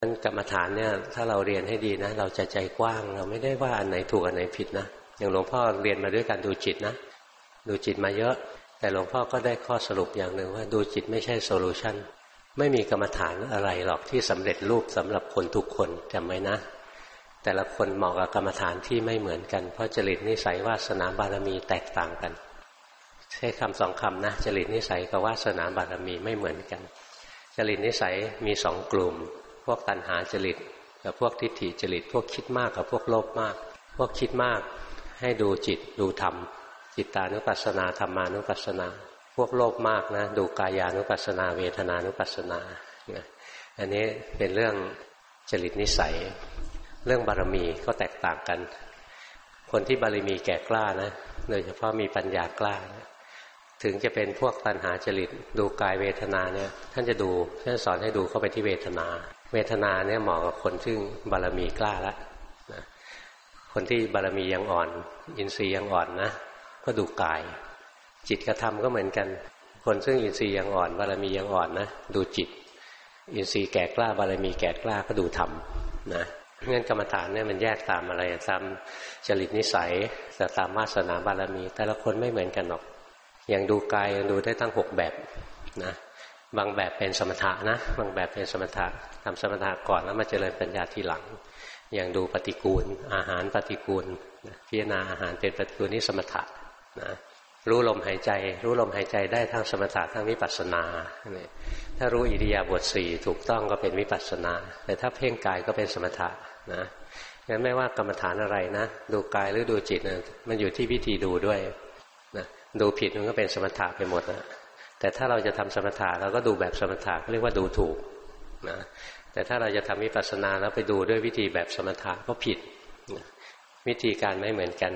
นั้นกรรมฐานเนี่ยถ้าเราเรียนให้ดีนะ เราจะใจกว้าง เราไม่ได้ว่าอันไหนถูกอันไหนผิดนะอย่างหลวงพ่อเรียนมาด้วยการดูจิตนะดูจิตมาเยอะ แต่หลวงพ่อก็ได้ข้อสรุปอย่างหนึ่งว่าดูจิตไม่ใช่โซลูชันไม่มีกรรมฐานอะไรหรอกที่สำเร็จรูปสำหรับคนทุกคนจำไว้นะ แต่ละคนเหมาะกับกรรมฐานที่ไม่เหมือนกัน เพราะจริตนิสัยวาสนาบารมีแตกต่างกัน ใช้คำสองคำนะจริตนิสัยกับวาสนาบารมีไม่เหมือนกัน จริตนิสัยมีสองกลุ่ม พวกตัณหาจริตกับพวกทิฏฐิจริต พวกคิดมากกับพวกโลภมาก พวกคิดมากให้ดูจิตดูธรรม จิตตานุปัสสนาธรรมานุปัสสนา พวกโลภมากนะ ดูกายานุปัสสนา เวทนานุปัสสนาอันนี้เป็นเรื่องจริตนิสัย เรื่องบารมีก็แตกต่างกัน คนที่บารมีแก่กล้านะโดยเฉพาะมีปัญญากล้านะ ถึงจะเป็นพวกตัณหาจริตดูกายเวทนาเนี่ยท่านจะดูท่านสอนให้ดูเข้าไปที่เวทนา เวทนาเนี่ยเหมาะกับคนซึ่งบารมีกล้าแล้วนะคนที่บารมียังอ่อน อินทรีย์ยังอ่อนนะก็ดูกาย จิตกระทำก็เหมือนกัน คนซึ่งอินทรีย์ยังอ่อนบารมียังอ่อนนะดูจิต อินทรีย์แก่กล้าบารมีแก่กล้าก็ดูธรรมนะเงื่อนกรรมฐานเนี่ยมันแยกตามอะไรตามจริตนิสัยแต่ตามวาสนาบารมี แต่ละคนไม่เหมือนกันหรอก อย่างดูกายยังดูได้ตั้งหกแบบนะบางแบบเป็นสมถะนะ บางแบบเป็นสมถะทำสมถะก่อนแล้วมาเจริญปัญญาทีหลัง อย่างดูปฏิกูล อาหารปฏิกูลพิจารณาอาหารเป็นปฏิกูลนี่สมถะนะรู้ลมหายใจ รู้ลมหายใจได้ทั้งสมถะทั้งวิปัสสนา ถ้ารู้อิริยาบถสี่ถูกต้องก็เป็นวิปัสสนา แต่ถ้าเพ่งกายก็เป็นสมถะนะงั้นไม่ว่ากรรมฐานอะไรนะ ดูกายหรือดูจิตนะมันอยู่ที่วิธีดูด้วย ดูผิดมันก็เป็นสมถะไปหมดนะแต่ถ้าเราจะทำสมถะเราก็ดูแบบสมถะเรียกว่าดูถูกนะแต่ถ้าเราจะทำวิปัสสนาแล้วไปดูด้วยวิธีแบบสมถะก็ผิด วิธีการไม่เหมือนกัน